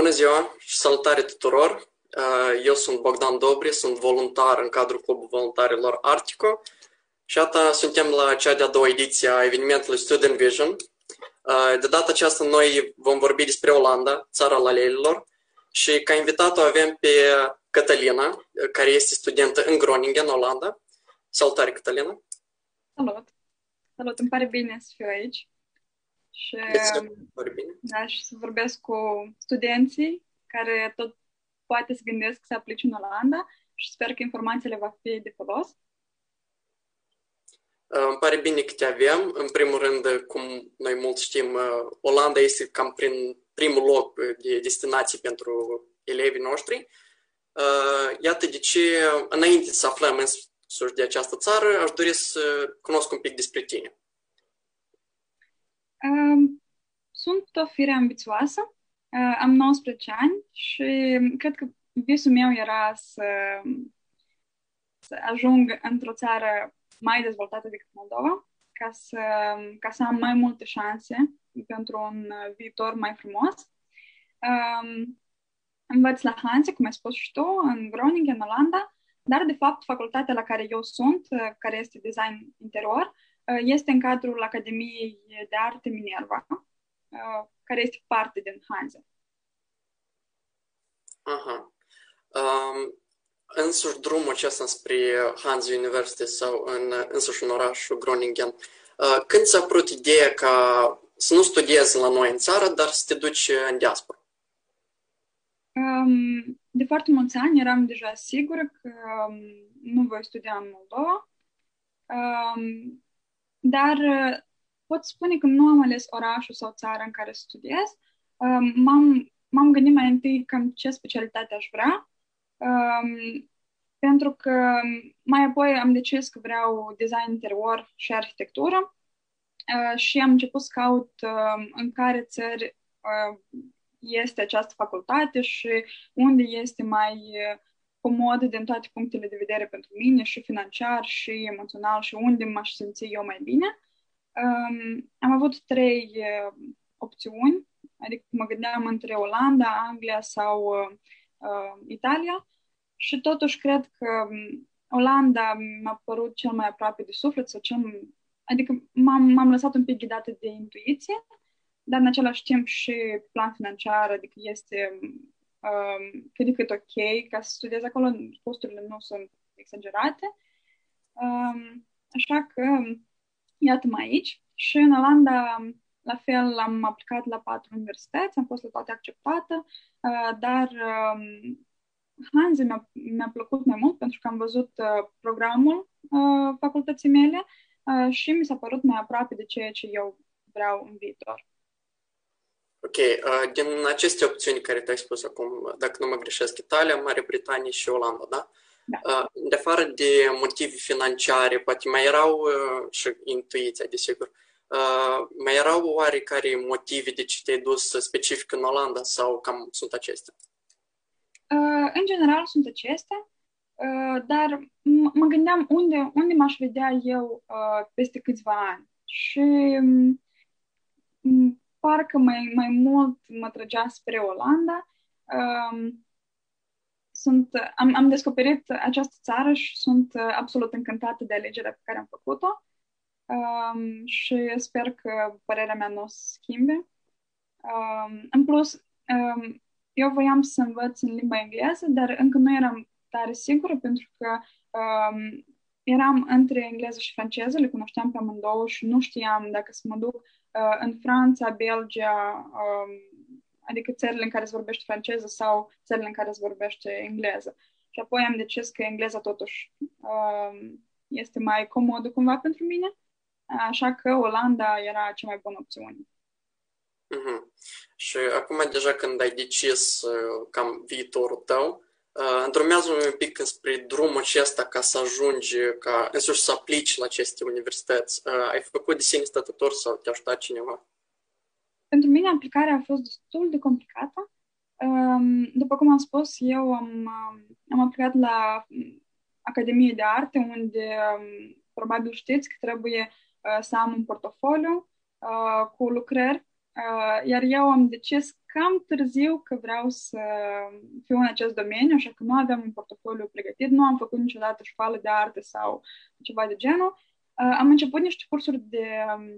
Bună ziua și salutare tuturor! Eu sunt Bogdan Dobri, sunt voluntar în cadrul Clubului Voluntarilor Artico și atâta suntem la cea de-a doua ediție a evenimentului Student Vision. De data aceasta noi vom vorbi despre Olanda, țara lalelilor, și ca invitat o avem pe Cătălina, care este studentă în Groningen, Olanda. Salutare, Cătălina! Salut! Salut, îmi pare bine să fiu aici. Și, bine. Da, și să vorbesc cu studenții care tot poate să gândesc să aplice în Olanda și sper că informațiile va fi de folos. Îmi pare bine că te avem. În primul rând, cum noi mulți știm, Olanda este cam prin primul loc de destinație pentru elevii noștri. Iată de ce, înainte să aflăm însuși de această țară, aș dori să cunosc un pic despre tine. Sunt o fire ambițioasă, am 19 ani și cred că visul meu era să, să ajung într-o țară mai dezvoltată decât Moldova, ca să, ca să am mai multe șanse pentru un viitor mai frumos. Um, învăț la Hanse, cum ai spus și tu, în Groningen, în Olanda, dar, de fapt, facultatea la care eu sunt, care este design interior, este în cadrul Academiei de Arte Minerva, care este parte din Hanze. Aha. Um, însuși drumul acesta spre Hanze University sau în, însuși în orașul Groningen, uh, când ți-a apărut ideea ca să nu studiezi la noi în țară, dar să te duci în diaspora? Um, de foarte mulți ani eram deja sigură că um, nu voi studia în Moldova, um, dar pot spune că nu am ales orașul sau țara în care studiez. Um, m-am, m-am gândit mai întâi cam ce specialitate aș vrea, um, pentru că mai apoi am decis că vreau design interior și arhitectură uh, și am început să caut uh, în care țări uh, este această facultate și unde este mai uh, comod din toate punctele de vedere pentru mine, și financiar, și emoțional, și unde m-aș simți eu mai bine. Um, am avut trei uh, opțiuni, adică mă gândeam între Olanda, Anglia sau uh, uh, Italia și totuși cred că um, Olanda mi-a părut cel mai aproape de suflet sau cel adică m-am, m-am lăsat un pic ghidată de intuiție, dar în același timp și plan financiar, adică este um, cât de cât ok ca să studiez acolo, costurile nu sunt exagerate. Um, așa că iată-mă aici. Și în Olanda, la fel, am aplicat la patru universități, am fost la toate acceptată, uh, dar um, Hanze mi-a, mi-a plăcut mai mult pentru că am văzut uh, programul uh, facultății mele și mi s-a părut mai aproape de ceea ce eu vreau în viitor. Ok, din aceste opțiuni care te-ai spus acum, dacă nu mă greșesc, Italia, Marea Britanie și Olanda, da? Da. De afară de motive financiare, poate mai erau uh, și intuiția, desigur, uh, mai erau oarecare motive de ce te-ai dus specific în Olanda sau cam sunt acestea? Uh, în general sunt acestea, dar mă gândeam unde, unde m-aș vedea eu peste câțiva ani. Și parcă mai, mai mult mă trăgea spre Olanda. Um, sunt, am, am descoperit această țară și sunt uh, absolut încântată de alegerea pe care am făcut-o um, și sper că părerea mea nu o să schimbe. Um, în plus, um, eu voiam să învăț în limba engleză, dar încă nu eram tare sigură pentru că um, eram între engleză și franceză, le cunoșteam pe amândouă și nu știam dacă să mă duc uh, în Franța, Belgia, um, adică țările în care se vorbește franceză sau țările în care se vorbește engleză. Și apoi am decis că engleza totuși um, este mai comodă cumva pentru mine, așa că Olanda era cea mai bună opțiune. Mm-hmm. Și acum deja când ai decis uh, cam viitorul tău, uh, îndrumează un pic spre drumul acesta ca să ajungi, ca însuși să aplici la aceste universități. Uh, ai făcut de sine stătător sau te-a ajutat cineva? pentru mine aplicarea a fost destul de complicată. După cum am spus, eu am, am aplicat la Academie de Arte, unde probabil știți că trebuie uh, să am un portofoliu uh, cu lucrări Uh, iar eu am decis cam târziu că vreau să fiu în acest domeniu, așa că nu aveam un portofoliu pregătit, nu am făcut niciodată școală de artă sau ceva de genul. Uh, am început niște cursuri de,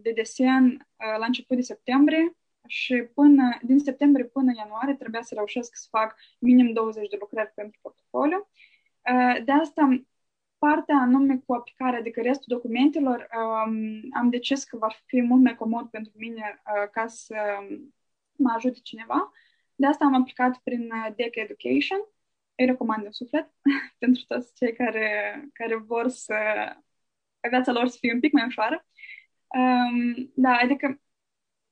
de desen uh, la început de septembrie și până, din septembrie până ianuarie trebuia să reușesc să fac minim 20 de lucrări pentru portofoliu. De asta partea anume cu aplicarea, adică restul documentelor, um, am decis că va fi mult mai comod pentru mine uh, ca să mă ajute cineva. De asta am aplicat prin uh, DEC Education. Îi recomand în suflet pentru toți cei care, care vor să viața lor să fie un pic mai ușoară. Um, da, adică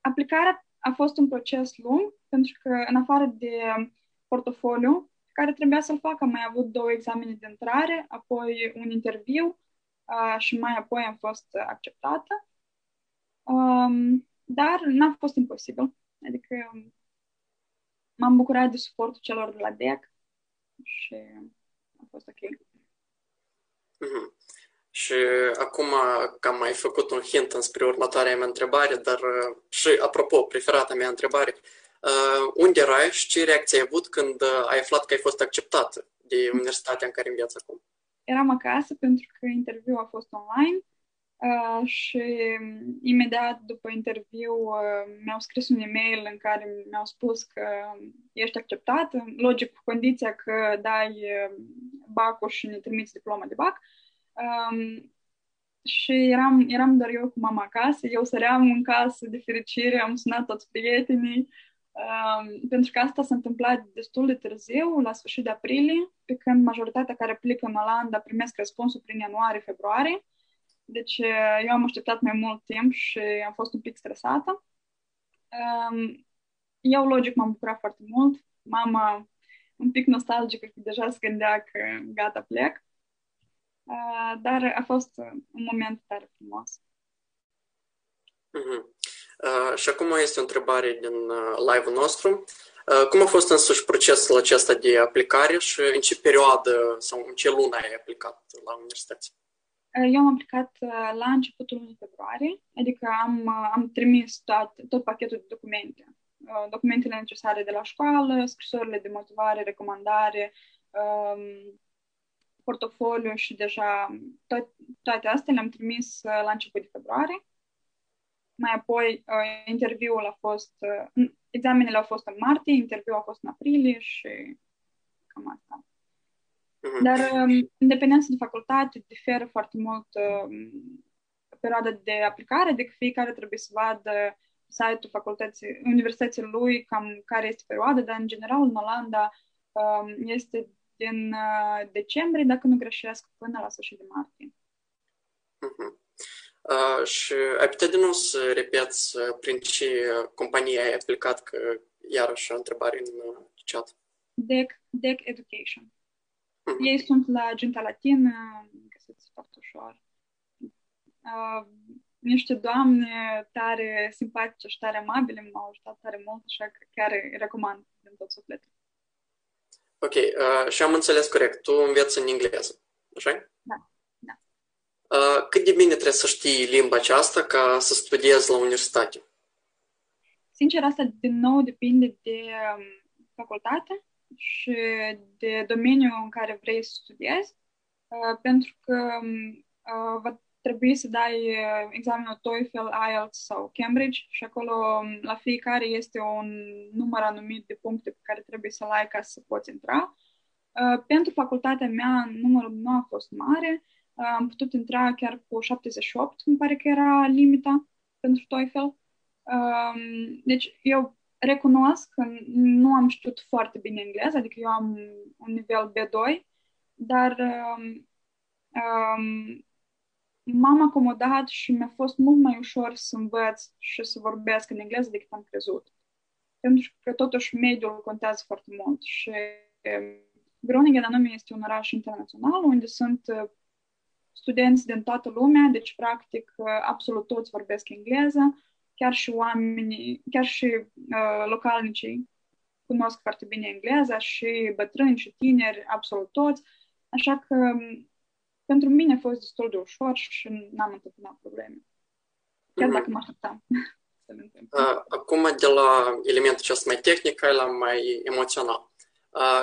aplicarea a fost un proces lung, pentru că în afară de portofoliu, care trebuia să-l fac. Am mai avut două examene de intrare, apoi un interviu uh, și mai apoi am fost acceptată. Um, dar n-a fost imposibil. Adică m-am bucurat de suportul celor de la DEC și a fost ok. Mm-hmm. Și acum că am mai făcut un hint înspre următoarea mea întrebare, dar și apropo, preferata mea întrebare, uh, Uh, unde erai și ce reacție ai avut când uh, ai aflat că ai fost acceptată de universitatea în care înveți acum? Eram acasă pentru că interviul a fost online uh, și imediat după interviu uh, mi-au scris un e-mail în care mi-au spus că ești acceptată, logic cu condiția că dai uh, bacul și ne trimiți diploma de bac. Um, și eram, eram doar eu cu mama acasă, eu săream în casă de fericire, am sunat toți prietenii, Um, pentru că asta s-a întâmplat destul de târziu, la sfârșit de aprilie, pe când majoritatea care aplică în Olanda primesc răspunsul prin ianuarie-februarie. Deci uh, eu am așteptat mai mult timp și am fost un pic stresată. Um, eu, logic, m-am bucurat foarte mult. Mama, un pic nostalgică, că deja se gândea că gata, plec. Uh, dar a fost un moment tare frumos. Mm-hmm. Uh, și acum este o întrebare din uh, live-ul nostru. Uh, cum a fost însuși procesul acesta de aplicare și în ce perioadă sau în ce lună ai aplicat la universitate? Eu am aplicat la începutul lunii februarie, adică am, am trimis tot, tot pachetul de documente. Documentele necesare de la școală, scrisorile de motivare, recomandare, um, portofoliu și deja tot, toate astea le-am trimis la început de februarie. Mai apoi, uh, interviul a fost, uh, examenele au fost în martie, interviul a fost în aprilie și cam asta. Mm-hmm. Dar, um, în dependență de facultate, diferă foarte mult uh, perioada de aplicare, adică fiecare trebuie să vadă site-ul facultății, universității lui, cam care este perioada, dar, în general, în Olanda um, este din uh, decembrie, dacă nu greșesc, până la sfârșit de martie. Mm-hmm. Uh, și ai putea din nou să repeți uh, prin ce companie ai aplicat, că iarăși o întrebare în uh, chat. DEC, DEC Education. Mm-hmm. Ei sunt la Ginta Latină, găsiți foarte ușor. Uh, niște doamne tare simpatice și tare amabile m-au ajutat tare mult, așa că chiar îi recomand din tot sufletul. Ok, uh, și am înțeles corect, tu înveți în engleză, așa Da. Uh, cât de bine trebuie să știi limba aceasta ca să studiezi la universitate? Sincer, asta din nou depinde de um, facultate și de domeniul în care vrei să studiezi, uh, pentru că um, uh, va trebui să dai uh, examenul TOEFL, IELTS sau Cambridge și acolo um, la fiecare este un număr anumit de puncte pe care trebuie să-l ai ca să poți intra. Uh, pentru facultatea mea numărul nu a fost mare, am putut intra chiar cu 78, îmi pare că era limita pentru TOEFL. Deci eu recunosc că nu am știut foarte bine engleză, adică eu am un nivel B2, dar um, um, m-am acomodat și mi-a fost mult mai ușor să învăț și să vorbesc în engleză decât am crezut. Pentru că totuși mediul contează foarte mult și Groningen anume este un oraș internațional unde sunt studenți din toată lumea, deci practic absolut toți vorbesc engleză, chiar și oamenii, chiar și uh, localnicii cunosc foarte bine engleza și bătrâni și tineri, absolut toți. Așa că pentru mine a fost destul de ușor și n-am întâmpinat probleme. Chiar mm-hmm. dacă mă așteptam. se întâmplă. Acum, de la elementul acesta mai tehnic, la mai emoțional.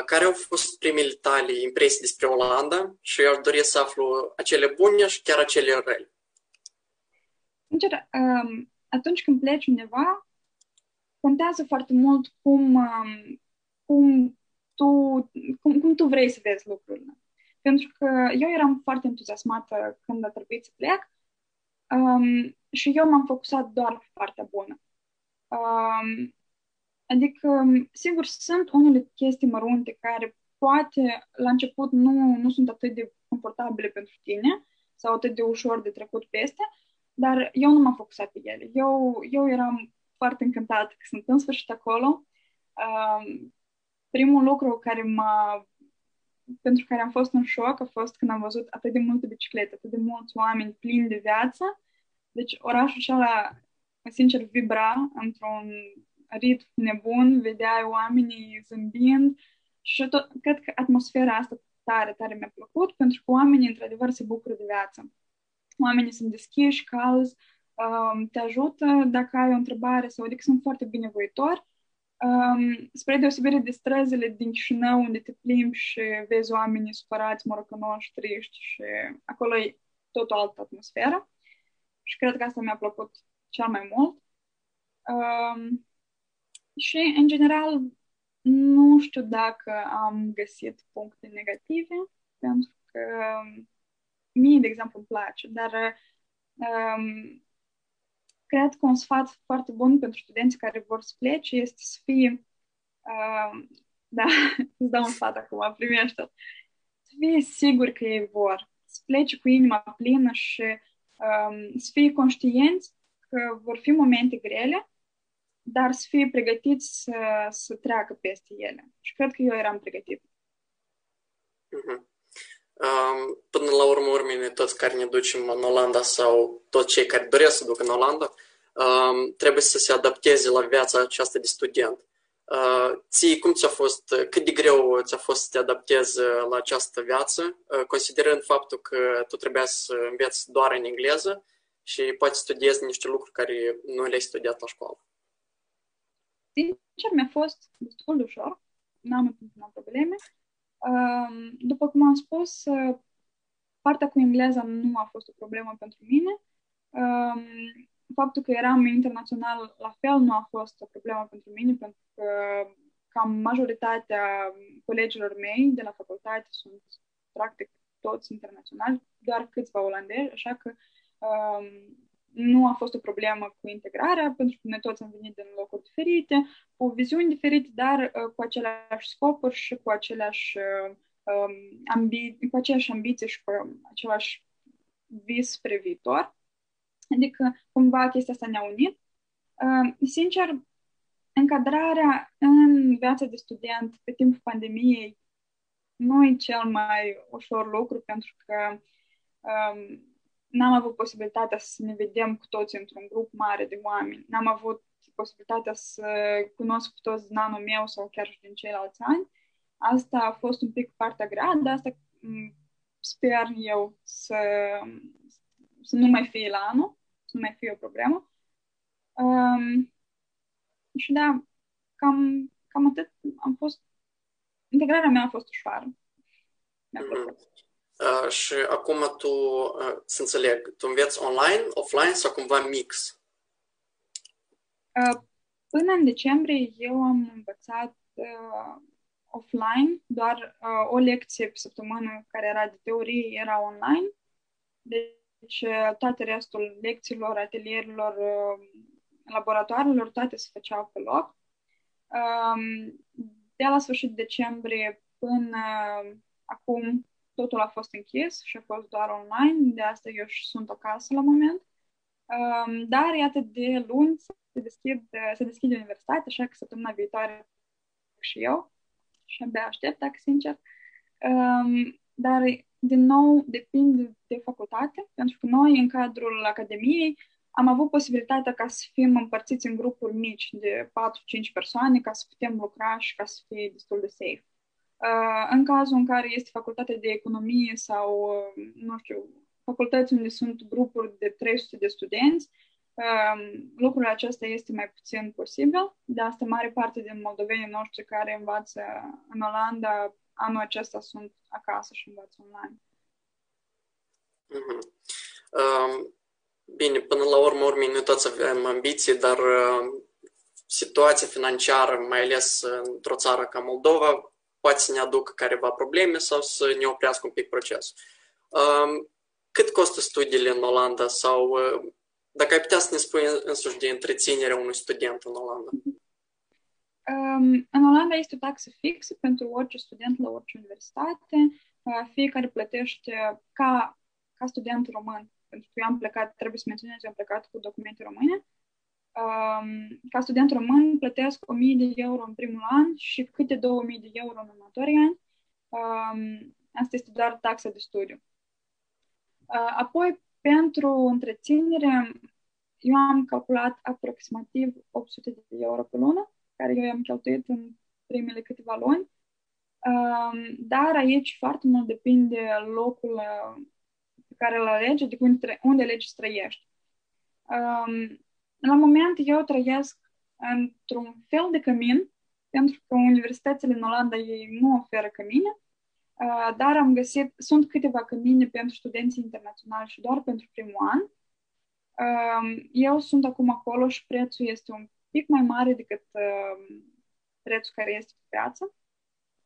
Care au fost primele tale impresii despre Olanda și eu aș dori să aflu acele bune și chiar acele rele? Sincer, atunci când pleci undeva, contează foarte mult cum, cum, tu, cum, cum tu vrei să vezi lucrurile. Pentru că eu eram foarte entuziasmată când a trebuit să plec um, și eu m-am focusat doar pe partea bună. Um, adică, sigur, sunt unele chestii mărunte care poate la început nu, nu sunt atât de confortabile pentru tine sau atât de ușor de trecut peste, dar eu nu m-am focusat pe ele. Eu, eu eram foarte încântată că sunt în sfârșit acolo. Um, primul lucru care m-a pentru care am fost în șoc a fost când am văzut atât de multe biciclete, atât de mulți oameni plini de viață. Deci orașul acela, sincer, vibra într-un ritm nebun, vedeai oamenii zâmbind și tot, cred că atmosfera asta tare, tare mi-a plăcut, pentru că oamenii, într-adevăr, se bucură de viață. Oamenii sunt deschiși, calzi, um, te ajută dacă ai o întrebare sau adică sunt foarte binevoitori Um, spre deosebire de străzile din Chișinău, unde te plimbi și vezi oamenii supărați, morocănoși, triști și acolo e tot o altă atmosferă. Și cred că asta mi-a plăcut cel mai mult. Um, și, în general, nu știu dacă am găsit puncte negative, pentru că mie, de exemplu, îmi place, dar um, cred că un sfat foarte bun pentru studenții care vor să plece este să fie, uh, da, îți dau un sfat acum, primește să fie sigur că ei vor, să plece cu inima plină și um, să fie conștienți că vor fi momente grele, dar să fie pregătiți să, să treacă peste ele. Și cred că eu eram pregătit. Uh-huh. Până la urmă, urmine, toți care ne ducem în Olanda sau toți cei care doresc să ducă în Olanda, trebuie să se adapteze la viața aceasta de student. Ție, cum ți-a fost, cât de greu ți-a fost să te adaptezi la această viață, considerând faptul că tu trebuia să înveți doar în engleză și poate studiezi niște lucruri care nu le-ai studiat la școală? Sincer, mi-a fost destul de ușor. N-am întâmplat probleme. După cum am spus, partea cu engleza nu a fost o problemă pentru mine. Faptul că eram internațional la fel nu a fost o problemă pentru mine, pentru că cam majoritatea colegilor mei de la facultate sunt practic toți internaționali, doar câțiva olandezi, așa că um, nu a fost o problemă cu integrarea, pentru că noi toți am venit din locuri diferite, cu viziuni diferite, dar uh, cu aceleași scopuri și cu aceleași, uh, um, ambi- cu aceleași ambiții și cu același vis spre viitor. Adică, cumva, chestia asta ne-a unit. Uh, sincer, încadrarea în viața de student pe timpul pandemiei nu e cel mai ușor lucru, pentru că um, n-am avut posibilitatea să ne vedem cu toți într-un grup mare de oameni. N-am avut posibilitatea să cunosc cu toți din anul meu sau chiar și din ceilalți ani. Asta a fost un pic partea grea, dar asta sper eu să, să nu mai fie la anul, să nu mai fie o problemă. Um, și da, cam, cam atât am fost, integrarea mea a fost ușoară. Mi-a plăcut. Mm-hmm. Uh, și acum tu, uh, să înțeleg, tu înveți online, offline sau cumva mix? Uh, până în decembrie eu am învățat uh, offline, doar uh, o lecție pe săptămână care era de teorie era online. Deci uh, toate restul lecțiilor, atelierilor, uh, laboratoarelor, toate se făceau pe loc. Um, de la sfârșit decembrie până acum totul a fost închis și a fost doar online, de asta eu și sunt acasă la moment. Um, dar, iată, de luni se, deschid, se deschide universitatea, așa că săptămâna viitoare și eu și abia aștept, dacă sincer. Um, dar, din nou, depinde de facultate, pentru că noi, în cadrul Academiei, am avut posibilitatea ca să fim împărțiți în grupuri mici de 4-5 persoane, ca să putem lucra și ca să fie destul de safe. Uh, în cazul în care este facultate de economie sau, uh, nu știu, facultăți unde sunt grupuri de 300 de studenți, Um, lucrul acesta este mai puțin posibil, de asta mare parte din moldovenii noștri care învață în Olanda anul acesta sunt acasă și învață online. Mm-hmm. Um, bine, până la urmă, urmei, noi toți avem ambiții, dar uh, situația financiară, mai ales într-o țară ca Moldova, poate să ne aducă careva probleme sau să ne oprească un pic procesul. Um, cât costă studiile în Olanda sau uh, dacă ai putea să ne spui însuși de întreținerea unui student în Olanda? Um, în Olanda este o taxă fixă pentru orice student la orice universitate. Uh, fiecare plătește ca, ca student român, pentru că eu am plecat, trebuie să menționez, eu am plecat cu documente române. Um, ca student român plătesc 1000 de euro în primul an și câte 2000 de euro în următorii ani. Um, asta este doar taxa de studiu. Uh, apoi, pentru întreținere, eu am calculat aproximativ 800 de euro pe lună, care eu i-am cheltuit în primele câteva luni. Um, dar aici foarte mult depinde locul uh, pe care îl alegi, adică unde, unde alegi să trăiești. Um, la moment eu trăiesc într-un fel de cămin, pentru că universitățile în Olanda ei nu oferă cămine, uh, dar am găsit, sunt câteva cămine pentru studenții internaționali și doar pentru primul an. Um, eu sunt acum acolo și prețul este un pic mai mare decât um, prețul care este pe piață,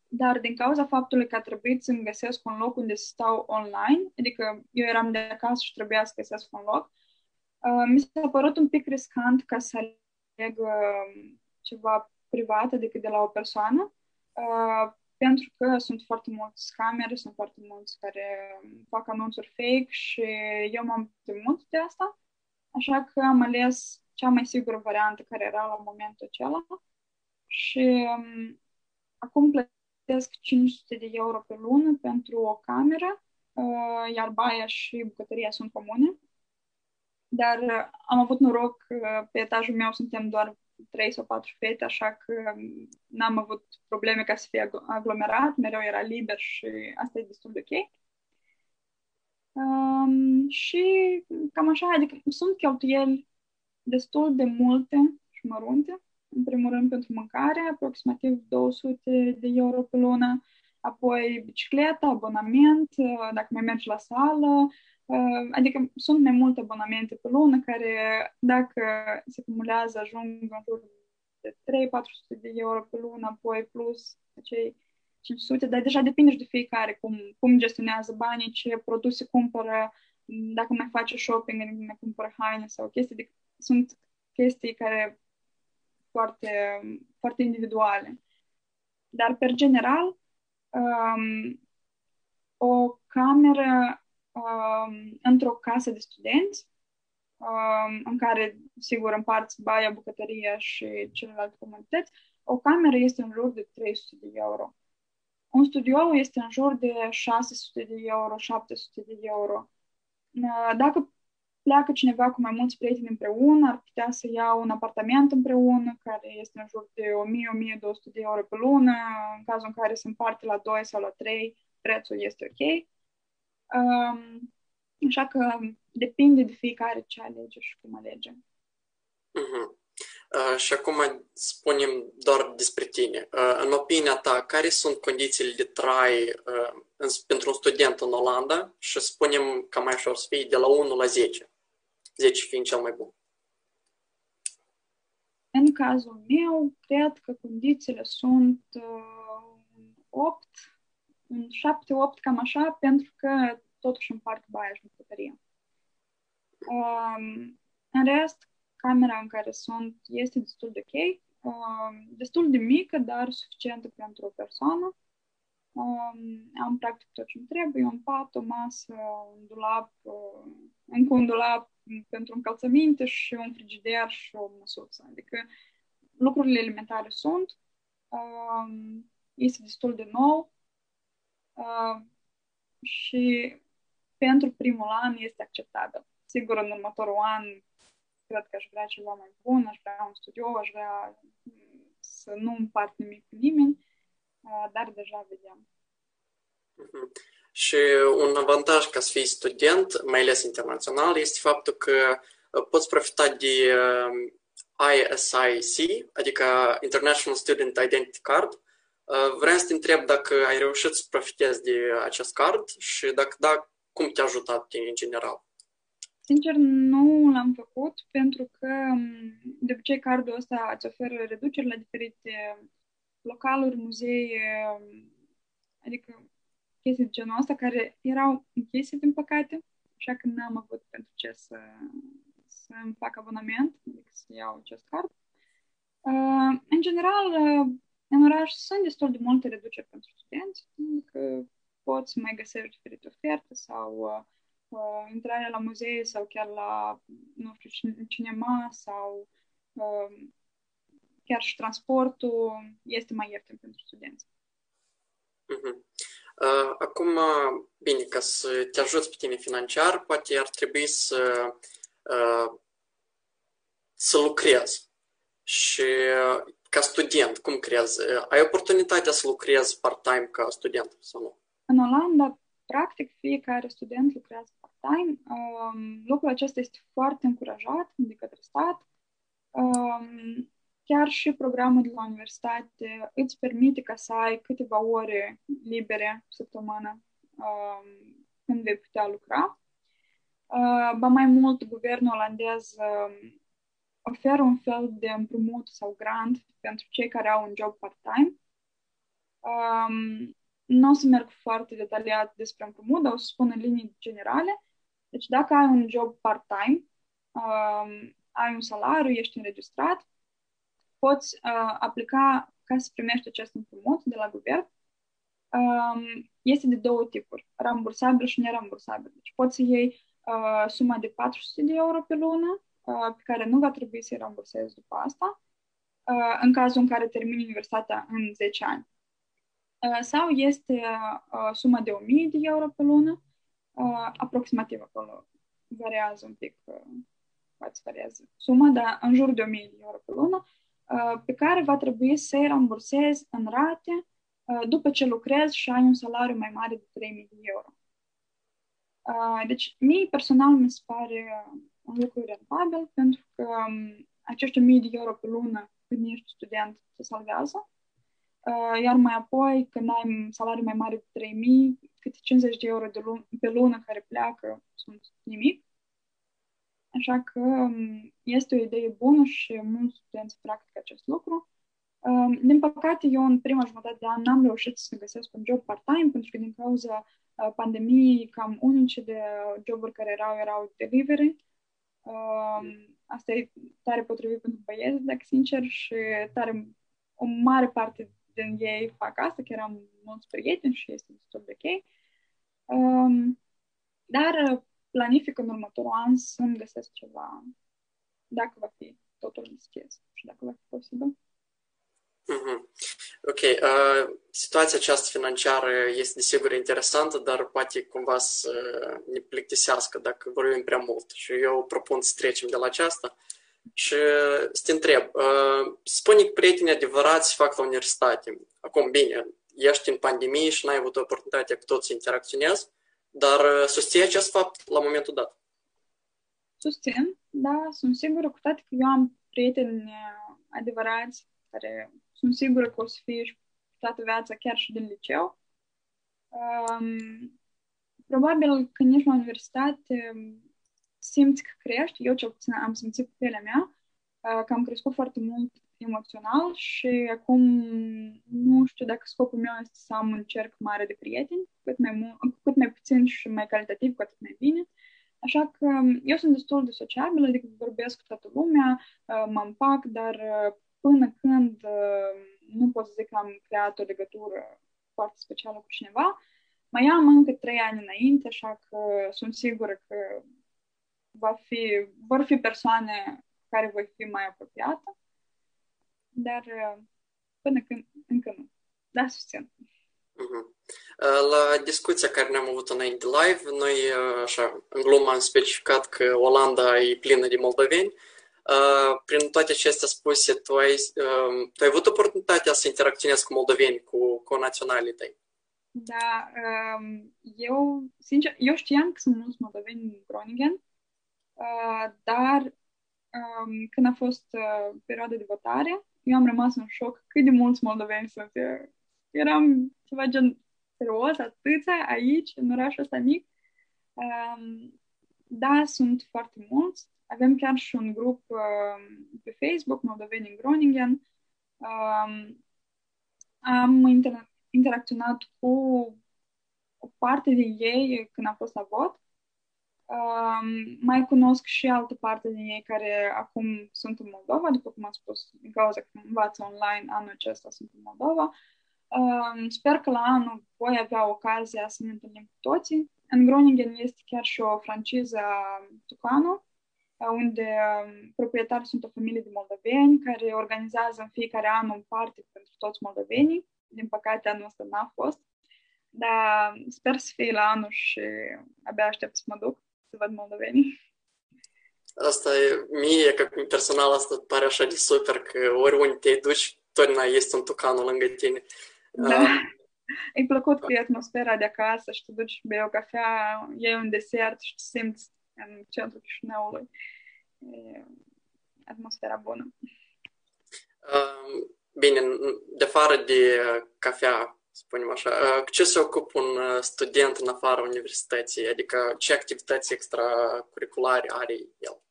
dar din cauza faptului că a trebuit să-mi găsesc un loc unde să stau online, adică eu eram de acasă și trebuia să găsesc un loc, uh, mi s-a părut un pic riscant ca să aleg uh, ceva privat, adică de la o persoană, uh, pentru că sunt foarte mulți scameri, sunt foarte mulți care fac anunțuri fake și eu m-am temut de asta. Așa că am ales cea mai sigură variantă care era la momentul acela și um, acum plătesc 500 de euro pe lună pentru o cameră, uh, iar baia și bucătăria sunt comune. Dar uh, am avut noroc că pe etajul meu suntem doar 3 sau 4 fete, așa că um, n-am avut probleme ca să fie aglomerat, mereu era liber și asta e destul de ok. Um, și cam așa, adică sunt cheltuieli destul de multe și mărunte. În primul rând pentru mâncare, aproximativ 200 de euro pe lună, apoi bicicleta, abonament, uh, dacă mai mergi la sală, uh, adică sunt mai multe abonamente pe lună care, dacă se acumulează, ajung în jur de 3-400 de euro pe lună, apoi plus acei 500, dar deja depinde și de fiecare cum, cum gestionează banii, ce produse cumpără, dacă mai face shopping, mai cumpără haine sau chestii. Adică sunt chestii care foarte, foarte individuale. Dar, per general, um, o cameră um, într-o casă de studenți, um, în care, sigur, împarți baia, bucătăria și celelalte comunități, o cameră este în jur de 300 de euro. Un studio este în jur de 600 de euro, 700 de euro. Dacă pleacă cineva cu mai mulți prieteni împreună, ar putea să ia un apartament împreună, care este în jur de 1000-1200 de euro pe lună, în cazul în care se împarte la 2 sau la 3, prețul este ok. Um, așa că depinde de fiecare ce alege și cum alege. Uh-huh. Uh, și acum spunem doar despre tine. Uh, în opinia ta, care sunt condițiile de trai uh, pentru un student în Olanda și spunem ca mai ușor să fie de la 1 la 10? 10 fiind cel mai bun. În cazul meu, cred că condițiile sunt uh, 8, un 7-8, cam așa, pentru că totuși împart baia și bucătărie. Um, în rest, camera în care sunt este destul de ok, um, destul de mică, dar suficientă pentru o persoană. Um, am practic tot ce îmi trebuie, un pat, o masă, un dulap, uh, încă un dulap pentru încălțăminte și un frigider și o măsuță. Adică lucrurile elementare sunt. Um, este destul de nou uh, și pentru primul an este acceptabil. Sigur, în următorul an cred că aș vrea ceva mai bun, aș vrea un studio, aș vrea să nu împart nimic cu nimeni, uh, dar deja vedem. Și un avantaj ca să fii student, mai ales internațional, este faptul că poți profita de ISIC, adică International Student Identity Card. Vreau să te întreb dacă ai reușit să profitezi de acest card și dacă da, cum te-a ajutat în general? Sincer, nu l-am făcut pentru că de obicei cardul ăsta îți oferă reduceri la diferite localuri, muzei, adică chestii de genul ăsta care erau închise, din păcate, așa că n-am avut pentru ce să, să îmi fac abonament, adică să iau acest card. Uh, în general, uh, în oraș sunt destul de multe reduceri pentru studenți, adică poți mai găsești diferite oferte sau uh, uh, intrarea la muzee sau chiar la, nu știu, cinema sau uh, chiar și transportul este mai ieftin pentru studenți. Uh-huh. Uh, acum, bine, ca să te ajuți pe tine financiar, poate ar trebui să, uh, să lucrezi. Și uh, ca student, cum crezi? Ai oportunitatea să lucrezi part-time ca student sau nu? În Olanda, practic, fiecare student lucrează part-time. Um, lucrul acesta este foarte încurajat de către stat. Um, chiar și programul de la universitate îți permite ca să ai câteva ore libere săptămână um, când vei putea lucra. Uh, ba mai mult, guvernul olandez um, oferă un fel de împrumut sau grant pentru cei care au un job part-time. Um, nu o să merg foarte detaliat despre împrumut, dar o să spun în linii generale. Deci dacă ai un job part-time, um, ai un salariu, ești înregistrat, poți uh, aplica ca să primești acest împrumut de la guvern. Um, este de două tipuri, rambursabil și nerambursabil. Deci poți să iei uh, suma de 400 de euro pe lună, uh, pe care nu va trebui să-i rambursezi după asta, uh, în cazul în care termini universitatea în 10 ani. Uh, sau este uh, suma de 1000 de euro pe lună, uh, aproximativ acolo variază un pic, uh, variază suma, dar în jur de 1000 de euro pe lună, Uh, pe care va trebui să-i rambursezi în rate uh, după ce lucrezi și ai un salariu mai mare de 3.000 de euro. Uh, deci, mie personal mi se pare un lucru rentabil pentru că um, acești 1.000 de euro pe lună când ești student se salvează, iar mai apoi când ai salariu mai mare de 3.000, câte 50 de euro de lună, pe lună care pleacă sunt nimic. Așa că um, este o idee bună și mulți studenți practică acest lucru. Um, din păcate, eu în prima jumătate de an n-am reușit să găsesc un job part-time pentru că din cauza uh, pandemiei cam unice de joburi care erau, erau delivery. Um, asta e tare potrivit pentru băieți, dacă sincer, și tare o mare parte din ei fac asta, chiar am mulți prieteni și este destul de ok. Um, dar planific în următorul an să-mi găsesc ceva, dacă va fi totul deschis și dacă va fi posibil. Mm-hmm. Ok. Uh, situația aceasta financiară este desigur interesantă, dar poate cumva să ne plictisească dacă vorbim prea mult. Și eu propun să trecem de la aceasta și să te întreb. Uh, spune că prietenii adevărați fac la universitate. Acum, bine, ești în pandemie și n-ai avut oportunitatea cu toți să interacționezi, dar uh, susții acest fapt la momentul dat? Susțin, da, sunt sigură cu toate că eu am prieteni uh, adevărați care sunt sigură că o să fie și toată viața, chiar și din liceu. Um, probabil când ești la universitate simți că crești, eu cel puțin am simțit pe pielea mea, uh, că am crescut foarte mult emoțional și acum nu știu dacă scopul meu este să am un cerc mare de prieteni, cât mai, mu- cât mai puțin și mai calitativ, cu atât mai bine. Așa că eu sunt destul de sociabilă, adică vorbesc cu toată lumea, uh, mă împac, dar uh, până când uh, nu pot să zic că am creat o legătură foarte specială cu cineva, mai am încă trei ani înainte, așa că sunt sigură că va fi, vor fi persoane care voi fi mai apropiată dar uh, până când încă nu. Da, susțin. Uh-huh. La discuția care ne-am avut înainte live, noi, uh, așa, în glumă am specificat că Olanda e plină de moldoveni. Prin toate acestea spuse, tu ai, um, tu ai avut oportunitatea să interacționezi cu moldoveni, cu, cu naționalii tăi? Da, um, eu, sincer, eu știam că sunt mulți moldoveni în Groningen, uh, dar um, când a fost uh, perioada de votare, eu am rămas în șoc cât de mulți moldoveni sunt. Eram ceva gen serios, atâția aici, în orașul ăsta mic. Um, da, sunt foarte mulți. Avem chiar și un grup uh, pe Facebook, Moldoveni în Groningen. Um, am inter- interacționat cu o parte din ei când a fost la vot. Um, mai cunosc și altă parte din ei care acum sunt în Moldova, după cum am spus, din cauza că învață online anul acesta sunt în Moldova. Um, sper că la anul voi avea ocazia să ne întâlnim cu toții. În Groningen este chiar și o franciză Tucano, unde um, proprietarii sunt o familie de moldoveni care organizează în fiecare an un party pentru toți moldovenii. Din păcate, anul ăsta n-a fost. Dar sper să fie la anul și abia aștept să mă duc să văd moldovenii. Asta e, mie, ca personal, asta pare așa de super, că oriunde te duci, totdeauna este un tucanul lângă tine. Da. Uh, e plăcut cu atmosfera de acasă și te duci și bei o cafea, iei un desert și te simți în centrul Chișinăului. E atmosfera bună. Uh, bine, de afară de cafea, spunem așa, uh, ce se ocupă un student în afara universității? Adică ce activități extracurriculare are el?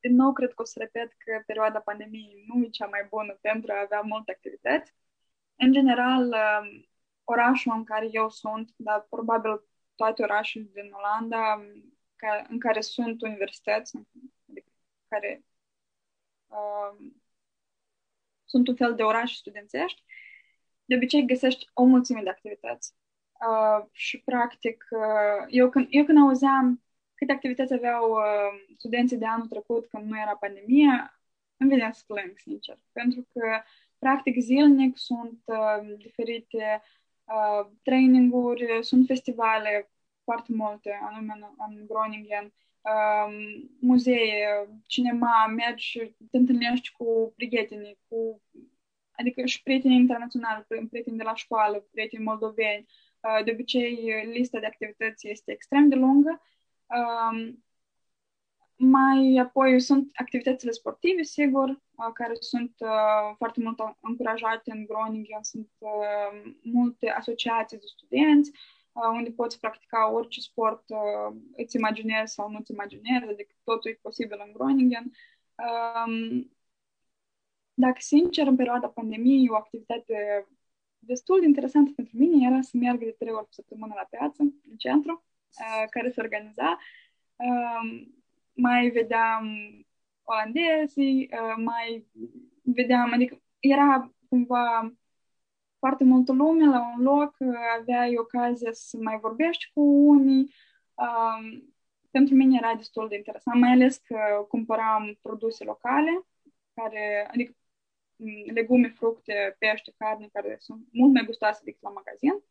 Din nou, cred că o să repet că perioada pandemiei nu e cea mai bună pentru a avea multe activități. În general, um, orașul în care eu sunt, dar probabil toate orașele din Olanda um, în care sunt universități, adică care um, sunt un fel de orașe studențești, de obicei găsești o mulțime de activități. Uh, și, practic, uh, eu, când, eu când auzeam câte activități aveau uh, studenții de anul trecut când nu era pandemie, îmi venea să plâng, sincer. Pentru că Practic, zilnic sunt uh, diferite uh, traininguri, sunt festivale foarte multe, anume în, în Groningen, uh, muzee, cinema, mergi și te întâlnești cu prietenii, cu, adică și prieteni internaționali, prieteni de la școală, prieteni moldoveni. Uh, de obicei, lista de activități este extrem de lungă. Uh, mai apoi sunt activitățile sportive, sigur, care sunt uh, foarte mult încurajate în Groningen. Sunt uh, multe asociații de studenți uh, unde poți practica orice sport uh, îți imaginezi sau nu îți imaginezi, adică totul e posibil în Groningen. Um, dacă sincer, în perioada pandemiei, o activitate destul de interesantă pentru mine era să merg de trei ori pe săptămână la piață, în centru, uh, care se organiza. Uh, mai vedeam olandezii, uh, mai vedeam, adică era cumva foarte multă lume la un loc, uh, aveai ocazia să mai vorbești cu unii. Um, pentru mine era destul de interesant, mai ales că cumpăram produse locale, care, adică mm, legume, fructe, pește, carne, care sunt mult mai gustoase decât la magazin.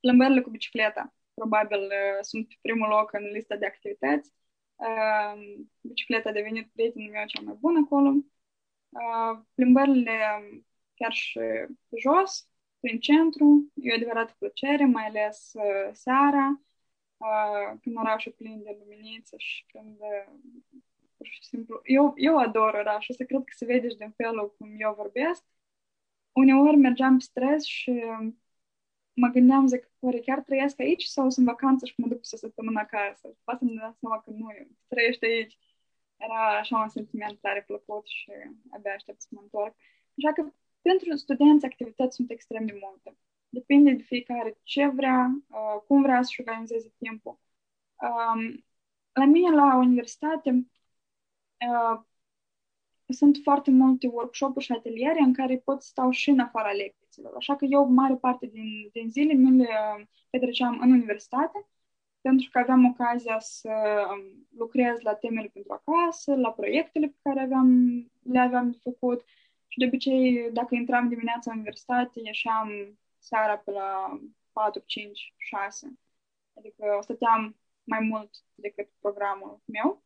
Plimbările cu bicicleta, probabil, uh, sunt pe primul loc în lista de activități. Uh, bicicleta a devenit prietenul meu cel mai bun acolo. Uh, plimbările chiar și jos, prin centru, e o adevărată plăcere, mai ales uh, seara, uh, când orașul plin de luminiță și când uh, pur și simplu... Eu, eu ador orașul, să cred că se vede și din felul cum eu vorbesc. Uneori mergeam pe stres și mă gândeam, zic, oare chiar trăiesc aici sau sunt vacanță și mă duc să săptămână acasă? Și poate să-mi dau seama că nu, trăiești aici. Era așa un sentiment tare plăcut și abia aștept să mă întorc. Așa că pentru studenți activități sunt extrem de multe. Depinde de fiecare ce vrea, uh, cum vrea să-și organizeze timpul. Um, la mine, la universitate, uh, sunt foarte multe workshop-uri și ateliere în care pot stau și în afara lecțiilor. Așa că eu, mare parte din, din zile, mi le uh, petreceam în universitate, pentru că aveam ocazia să um, lucrez la temele pentru acasă, la proiectele pe care aveam, le aveam de făcut și de obicei, dacă intram dimineața în universitate, ieșeam seara pe la 4, 5, 6. Adică stăteam mai mult decât programul meu.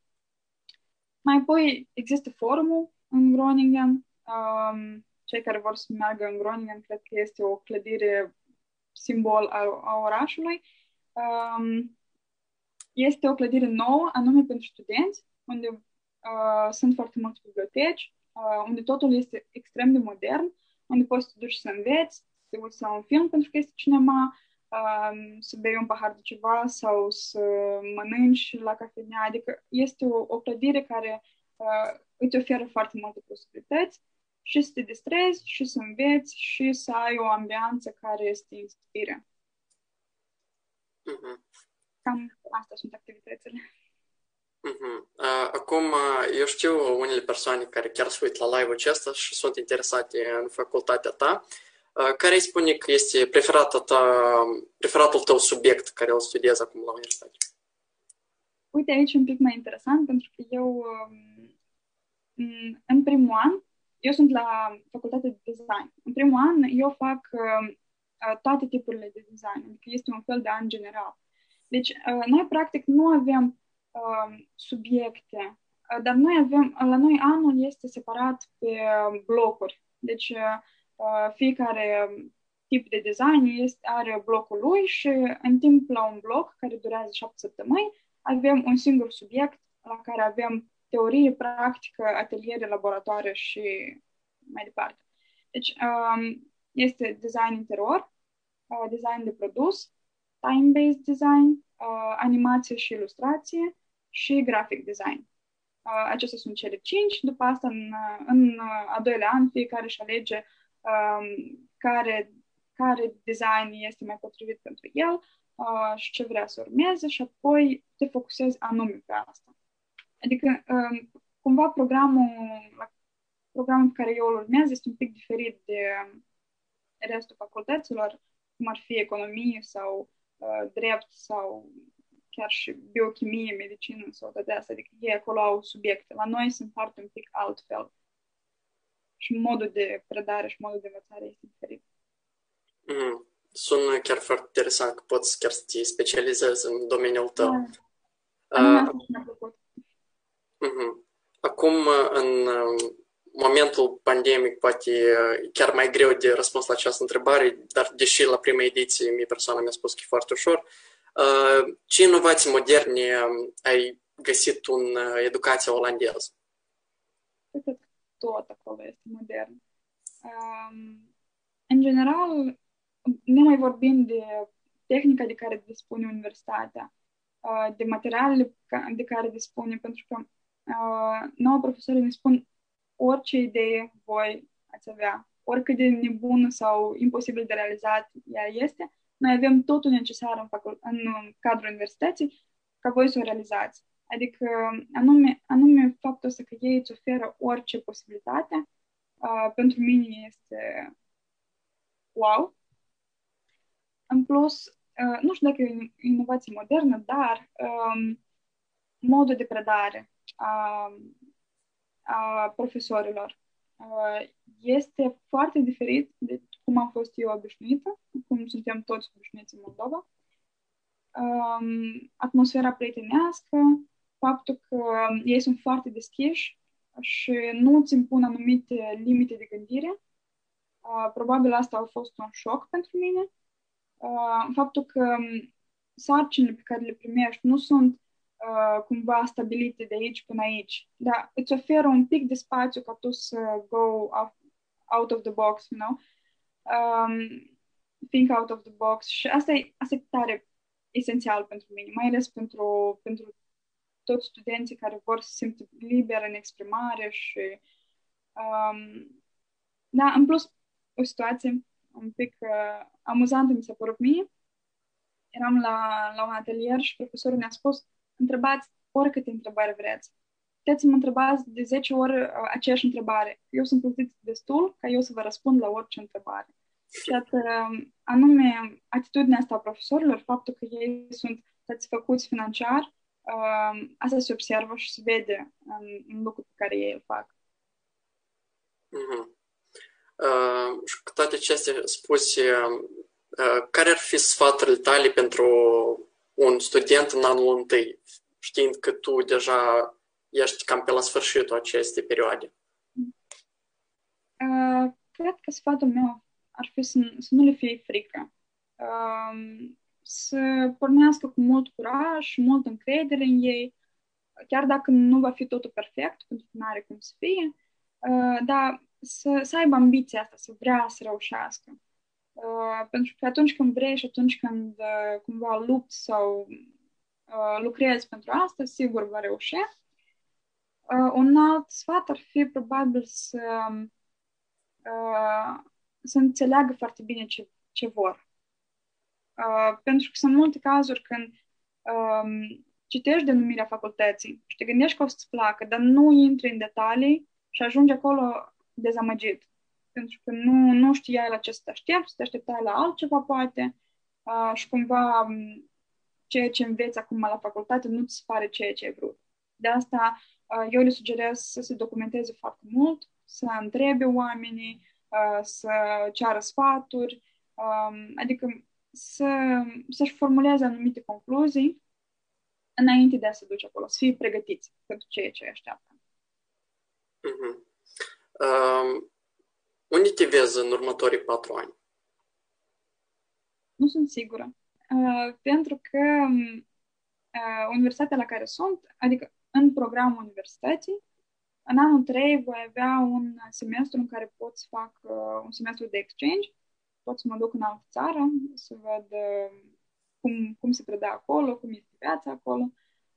Mai apoi există forumul în Groningen. Um, cei care vor să meargă în Groningen, cred că este o clădire simbol a, a orașului. Um, este o clădire nouă, anume pentru studenți, unde uh, sunt foarte multe biblioteci, uh, unde totul este extrem de modern, unde poți să te duci să înveți, să te uiți la un film pentru că este cinema, uh, să bei un pahar de ceva sau să mănânci la cafenea. Adică este o, o clădire care uh, îți oferă foarte multe posibilități și să te distrezi și să înveți și să ai o ambianță care să te inspire. Uh-huh. Cam astea sunt activitățile. Uh-huh. Acum, eu știu unele persoane care chiar se uită la live-ul acesta și sunt interesate în facultatea ta. Care îi spune că este preferatul, ta, preferatul tău subiect care îl studiezi acum la universitate? Uite, aici e un pic mai interesant, pentru că eu, în primul an, eu sunt la facultate de design. În primul an, eu fac toate tipurile de design, adică este un fel de an general. Deci, noi, practic, nu avem Um, subiecte, uh, dar noi avem, la noi anul este separat pe blocuri. Deci uh, fiecare tip de design este, are blocul lui și în timp la un bloc care durează șapte săptămâni avem un singur subiect la care avem teorie, practică, ateliere, laboratoare și mai departe. Deci um, este design interior, uh, design de produs, time-based design, animație și ilustrație, și graphic design. Acestea sunt cele cinci. După asta, în, în a doilea an, fiecare își alege um, care, care design este mai potrivit pentru el uh, și ce vrea să urmeze și apoi te focusezi anume pe asta. Adică, um, cumva, programul, programul pe care eu îl urmez este un pic diferit de restul facultăților, cum ar fi economie sau uh, drept sau chiar și biochimie, medicină sau toate astea, adică ei acolo au subiecte. La noi sunt foarte un pic altfel. Și modul de predare și modul de învățare este diferit. Mm. Sună chiar foarte interesant că poți chiar să te specializezi în domeniul tău. Da. Uh, uh-huh. Acum, în momentul pandemic, poate e chiar mai greu de răspuns la această întrebare, dar deși la prima ediție mie persoana mi-a spus că e foarte ușor, uh, ce inovații moderne ai găsit în educația olandeză? Cred că tot acolo este modern. Um, în general, ne mai vorbim de tehnica de care dispune universitatea, uh, de materialele de care dispune, pentru că uh, nouă profesorii ne spun orice idee voi ați avea, oricât de nebună sau imposibil de realizat ea este, noi avem totul necesar în, facul- în cadrul universității ca voi să o realizați. Adică anume, anume faptul ăsta că ei îți oferă orice posibilitate, uh, pentru mine este wow. În plus, uh, nu știu dacă e o inovație modernă, dar um, modul de predare a, a profesorilor uh, este foarte diferit de cum am fost eu obișnuită, cum suntem toți obișnuiți în Moldova. Um, atmosfera prietenească, faptul că ei sunt foarte deschiși și nu îți impun anumite limite de gândire. Uh, probabil asta a fost un șoc pentru mine. Uh, faptul că sarcinile pe care le primești nu sunt uh, cumva stabilite de aici până aici, dar îți oferă un pic de spațiu ca tu să go out of the box, you know? um, think out of the box și asta e, asta e tare esențial pentru mine, mai ales pentru, pentru toți studenții care vor să simtă liber în exprimare și um, da, în plus o situație un pic uh, amuzantă mi s-a părut mie. Eram la, la un atelier și profesorul ne-a spus întrebați oricâte întrebări vreți. Puteți să mă întrebați de 10 ori uh, aceeași întrebare. Eu sunt plătit destul ca eu să vă răspund la orice întrebare. Și atât, um, anume, atitudinea asta a profesorilor, faptul că ei sunt satisfăcuți financiar, uh, asta se observă și se vede în, în lucrul pe care ei îl fac. Mm-hmm. Uh, și cu toate acestea spuse, uh, care ar fi sfaturile tale pentru un student în anul întâi, știind că tu deja ești cam pe la sfârșitul acestei perioade? Uh, cred că sfatul meu ar fi să, să nu le fie frică. Um, să pornească cu mult curaj și mult încredere în ei, chiar dacă nu va fi totul perfect, pentru că nu are cum să fie, uh, dar să, să aibă ambiția asta, să vrea să reușească. Uh, pentru că atunci când vrei și atunci când uh, cumva lupți sau uh, lucrezi pentru asta, sigur va reuși. Uh, un alt sfat ar fi probabil să, uh, să înțeleagă foarte bine ce, ce vor. Uh, pentru că sunt multe cazuri când um, citești denumirea facultății și te gândești că o să-ți placă, dar nu intri în detalii și ajungi acolo dezamăgit. Pentru că nu, nu știai la ce să te aștepți, te așteptai la altceva, poate, uh, și cumva um, ceea ce înveți acum la facultate nu ți se pare ceea ce ai vrut. De asta uh, eu le sugerez să se documenteze foarte mult, să întrebe oamenii, uh, să ceară sfaturi, um, adică să, să-și formuleze anumite concluzii înainte de a se duce acolo, să fie pregătiți pentru ceea ce așteaptă. Uh-huh. Um, unde te vezi în următorii patru ani? Nu sunt sigură. Uh, pentru că uh, universitatea la care sunt, adică în programul universității, în anul 3 voi avea un semestru în care pot să fac uh, un semestru de exchange, pot să mă duc în altă țară, să văd uh, cum, cum se predă acolo, cum este viața acolo.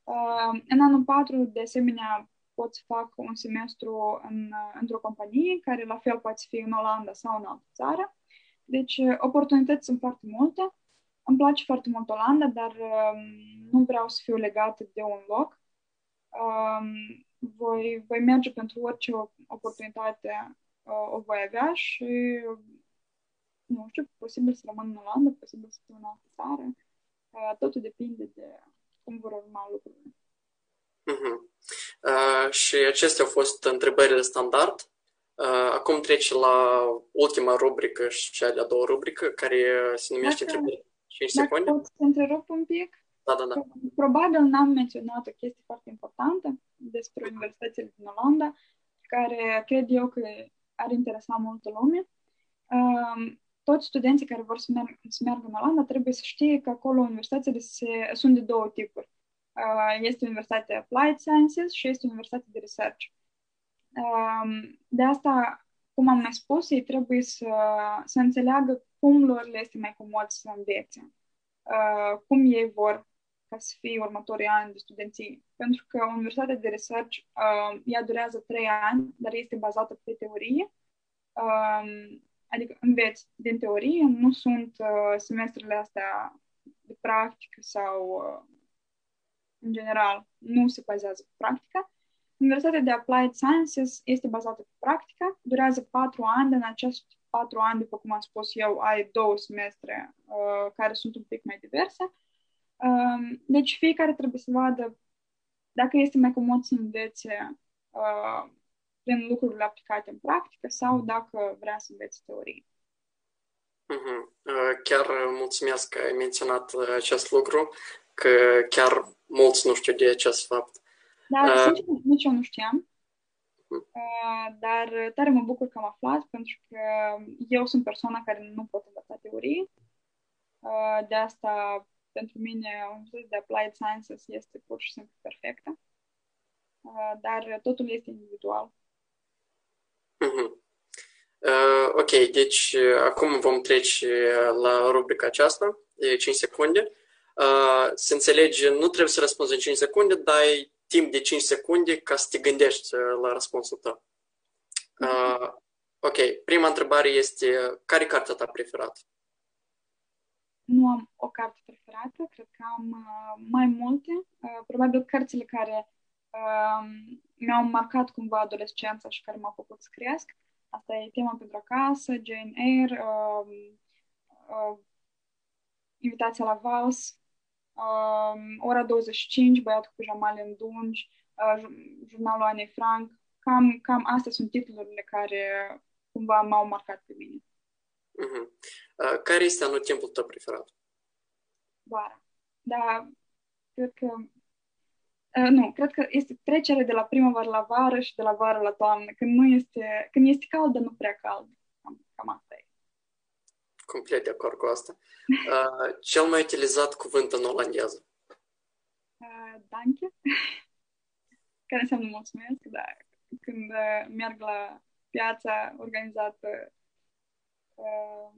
Uh, în anul 4, de asemenea, pot să fac un semestru în, într-o companie, care la fel poate fi în Olanda sau în altă țară. Deci, oportunități sunt foarte multe. Îmi place foarte mult Olanda, dar um, nu vreau să fiu legată de un loc. Um, voi, voi merge pentru orice oportunitate uh, o voi avea și nu știu, posibil să rămân în Olanda, posibil să fiu în altă țară. Uh, totul depinde de cum vor urma lucrurile. Uh-huh. Uh, și acestea au fost întrebările standard. Uh, acum trece la ultima rubrică și cea de-a doua rubrică, care se numește Dacă- întrebări 5 Dacă secunde. pot să întrerup un pic, Da, da, da. probabil n-am menționat o chestie foarte importantă despre universitățile din Olanda, care cred eu că ar interesa multă lume. Um, toți studenții care vor să, merg, să meargă în Olanda trebuie să știe că acolo universitățile se, sunt de două tipuri. Uh, este Universitatea Applied Sciences și este Universitatea de Research. Um, de asta, cum am mai spus, ei trebuie să, să înțeleagă cum lor le este mai comod să învețe, uh, cum ei vor ca să fie următorii ani de studenție. Pentru că Universitatea de Research, uh, ea durează trei ani, dar este bazată pe teorie. Um, adică înveți din teorie, nu sunt uh, semestrele astea de practică sau, uh, în general, nu se bazează pe practica. Universitatea de Applied Sciences este bazată pe practică, durează patru ani, dar în acești patru ani, după cum am spus eu, ai două semestre uh, care sunt un pic mai diverse. Um, deci fiecare trebuie să vadă dacă este mai comod să învețe uh, prin lucrurile aplicate în practică sau dacă vrea să înveți teorie. Mhm. Uh, Chiar uh, mulțumesc că ai menționat uh, acest lucru, că chiar mulți nu știu de acest fapt. Dar, Uh, sincer, nici eu nu știam. Mhm. Uh, dar tare mă bucur că am aflat, pentru că eu sunt persoana care nu pot învăța teorie. Uh, de asta, pentru mine, Universitatea de Applied Sciences este pur și simplu perfectă. Uh, dar totul este individual. Mhm. Uh, ok, deci uh, acum vom trece uh, la rubrica aceasta de 5 secunde. Uh, să înțelegi, nu trebuie să răspunzi în 5 secunde, dar ai timp de 5 secunde ca să te gândești uh, la răspunsul tău. Uh, ok, prima întrebare este, care e cartea ta preferată? Nu am o carte preferată, cred că am uh, mai multe. Uh, probabil cărțile care uh, mi-au marcat cumva adolescența și care m-au făcut să cresc. Asta e tema pentru acasă, Jane Eyre, uh, uh, Invitația la Vals, uh, Ora 25, Băiatul cu jamale în dungi, uh, ju- Jurnalul Anei Frank. Cam, cam astea sunt titlurile care cumva m-au marcat pe mine. Mhm. Uh, care este anotimpul tău preferat? vara. Dar cred că uh, nu, cred că este trecere de la primăvară la vară și de la vară la toamnă, când nu este, când este cald, dar nu prea cald. Cam, cam asta e. complet de acord cu asta. Uh, cel mai utilizat cuvânt în olandeză? Uh, danke, care înseamnă mulțumesc, dar când uh, merg la piața organizată uh,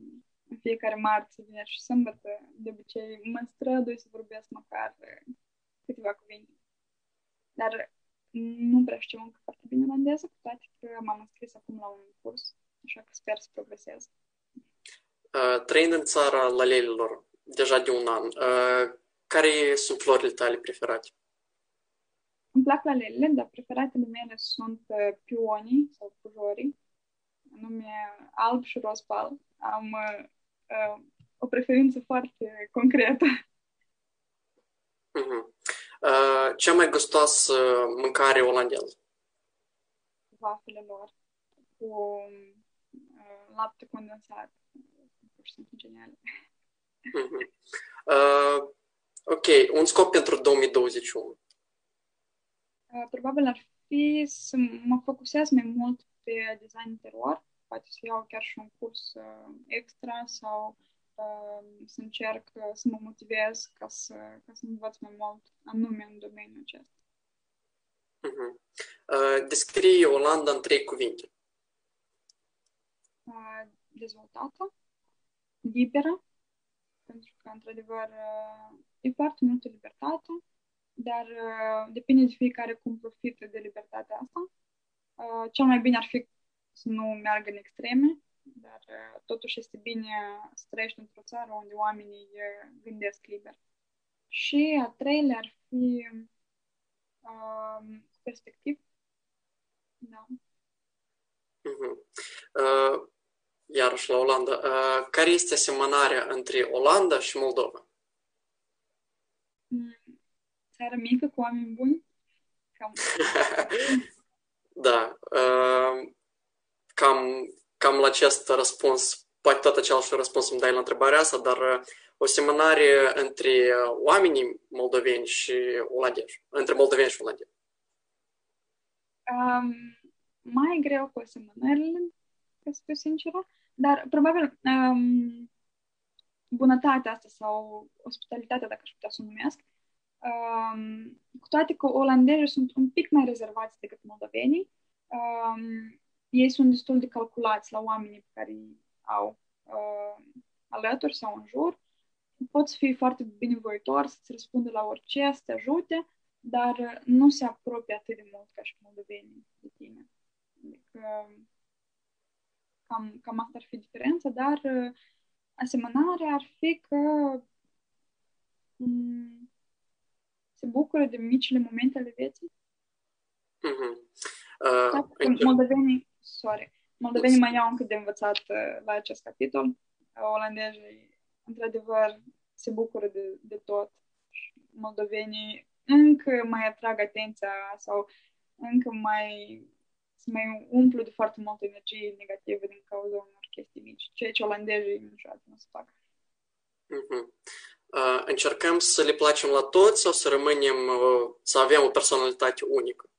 în fiecare marți, vineri și sâmbătă, de obicei mă strădui să vorbesc măcar uh, câteva cuvinte. Dar nu prea știu încă foarte bine olandeză, cu toate că m-am înscris acum la un curs, așa că sper să progresez. Uh, trăind în țara lalelilor deja de un an, uh, care sunt florile tale preferate? Îmi plac lalelele, dar preferatele mele sunt uh, pionii sau pujorii, anume alb și roz pal. Am uh, uh, o preferință foarte concretă. Uh-huh. Uh, cea mai gustoasă mâncare olandeză? Vafele lor cu uh, lapte condensat. Pur și simplu geniale. Uh-huh. Uh, ok, un scop pentru 2021? Uh, probabil ar fi să mă focusez mai mult pe design interior, poate să iau chiar și un curs uh, extra sau uh, să încerc uh, să mă motivez ca să, ca să învăț mai mult anume în domeniul acesta. Uh-huh. Uh, descrie Olanda în trei cuvinte. Uh, dezvoltată, liberă, pentru că, într-adevăr, uh, e foarte multă libertate, dar uh, depinde de fiecare cum profită de libertatea asta. Uh, cel mai bine ar fi să nu meargă în extreme, dar uh, totuși este bine să trăiești într-o țară unde oamenii uh, gândesc liber. Și a treilea ar fi uh, perspectiv. Da. Uh-huh. Uh, iarăși la Olanda. Uh, care este asemănarea între Olanda și Moldova? Mm, țară mică cu oameni buni. Cam... da. Uh, cam, cam la acest răspuns, poate tot același răspuns îmi dai la întrebarea asta, dar uh, o semănare între uh, oamenii moldoveni și olandezi, între moldoveni și olandezi. Um, mai greu cu asemănările, ca să fiu sinceră, dar probabil um, bunătatea asta sau ospitalitatea, dacă aș putea să o numesc, um, cu toate că olandezii sunt un pic mai rezervați decât moldovenii, um, ei sunt destul de calculați la oamenii pe care îi au uh, alături sau în jur. Poți fi foarte binevoitor să-ți răspundă la orice, să te ajute, dar nu se apropie atât de mult ca și moldovenii de tine. Adică cam, cam asta ar fi diferența, dar uh, asemănarea ar fi că um, se bucură de micile momente ale vieții. Mm-hmm. Uh, moldovenii sorry. Moldovenii mai au încă de învățat uh, la acest capitol. Olandezii, într-adevăr, se bucură de, de tot. Moldovenii încă mai atrag atenția sau încă mai se mai umplu de foarte multă energie negativă din cauza unor chestii mici, ceea ce olandezii niciodată nu se fac. Uh-huh. Uh, încercăm să le placem la toți sau să rămânem, uh, să avem o personalitate unică?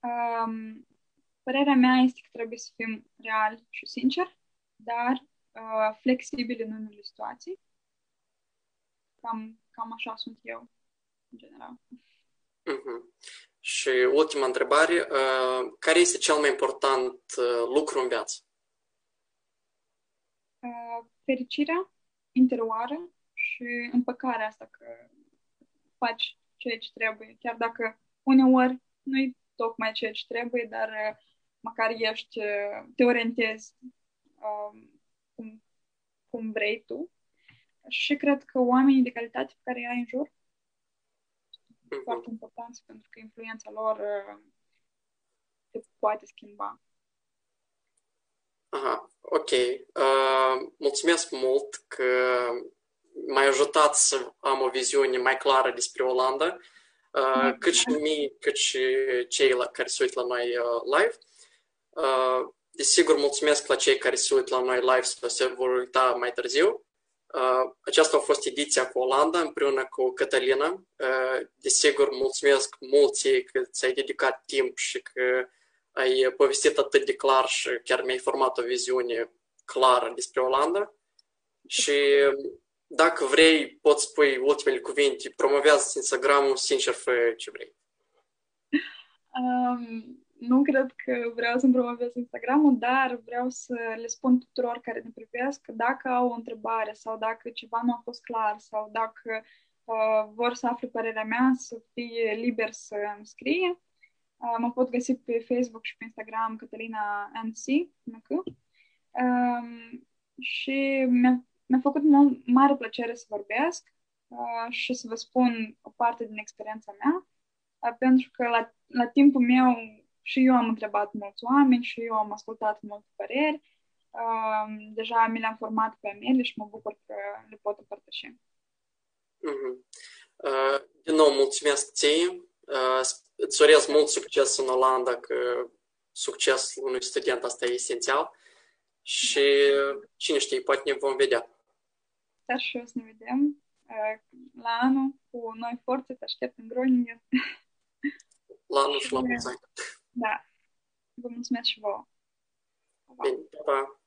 Um, Părerea mea este că trebuie să fim reali și sinceri, dar uh, flexibili în unele situații. Cam, cam așa sunt eu, în general. Uh-huh. Și ultima întrebare, uh, care este cel mai important uh, lucru în viață? Uh, fericirea interioară și împăcarea asta că faci ceea ce trebuie, chiar dacă uneori nu e tocmai ceea ce trebuie, dar uh, măcar ești, uh, te orientezi um, cum, cum vrei tu. Și cred că oamenii de calitate pe care îi ai în jur sunt uh-huh. foarte importanți pentru că influența lor uh, te poate schimba. Aha, ok. Uh, mulțumesc mult că m-ai ajutat să am o viziune mai clară despre Olanda, uh, cât și mie, cât și cei la, care se uită la noi uh, live. Uh, desigur, mulțumesc la cei care se uită la noi live sau se vor uita mai târziu. Uh, aceasta a fost ediția cu Olanda împreună cu Cătălina. Uh, desigur, mulțumesc mulții că ți-ai dedicat timp și că ai povestit atât de clar și chiar mi-ai format o viziune clară despre Olanda și dacă vrei, poți spui ultimele cuvinte, promovează Instagram-ul, sincer, fă ce vrei. Um, nu cred că vreau să-mi promovez Instagram-ul, dar vreau să le spun tuturor care ne privesc că dacă au o întrebare sau dacă ceva nu a fost clar sau dacă uh, vor să afle părerea mea, să fie liber să îmi scrie. Uh, mă pot găsi pe Facebook și pe Instagram Catalina NC. Um, și mi-a, mi-a făcut mult, mare plăcere să vorbesc uh, și să vă spun o parte din experiența mea, uh, pentru că la, la timpul meu și eu am întrebat mulți oameni și eu am ascultat multe păreri. Uh, deja mi le-am format pe mele și mă bucur că le pot împărtăși. Mm-hmm. Uh, din nou, mulțumesc ție. Uh, îți urez mult succes în Olanda, că succesul unui student asta e esențial. Și cine știe, poate ne vom vedea. Sper și o să ne vedem uh, la anul cu noi forțe, te aștept în Groningen. La anul și la mulți ani. Da. Vă mulțumesc și vouă. Bine, pa, pa.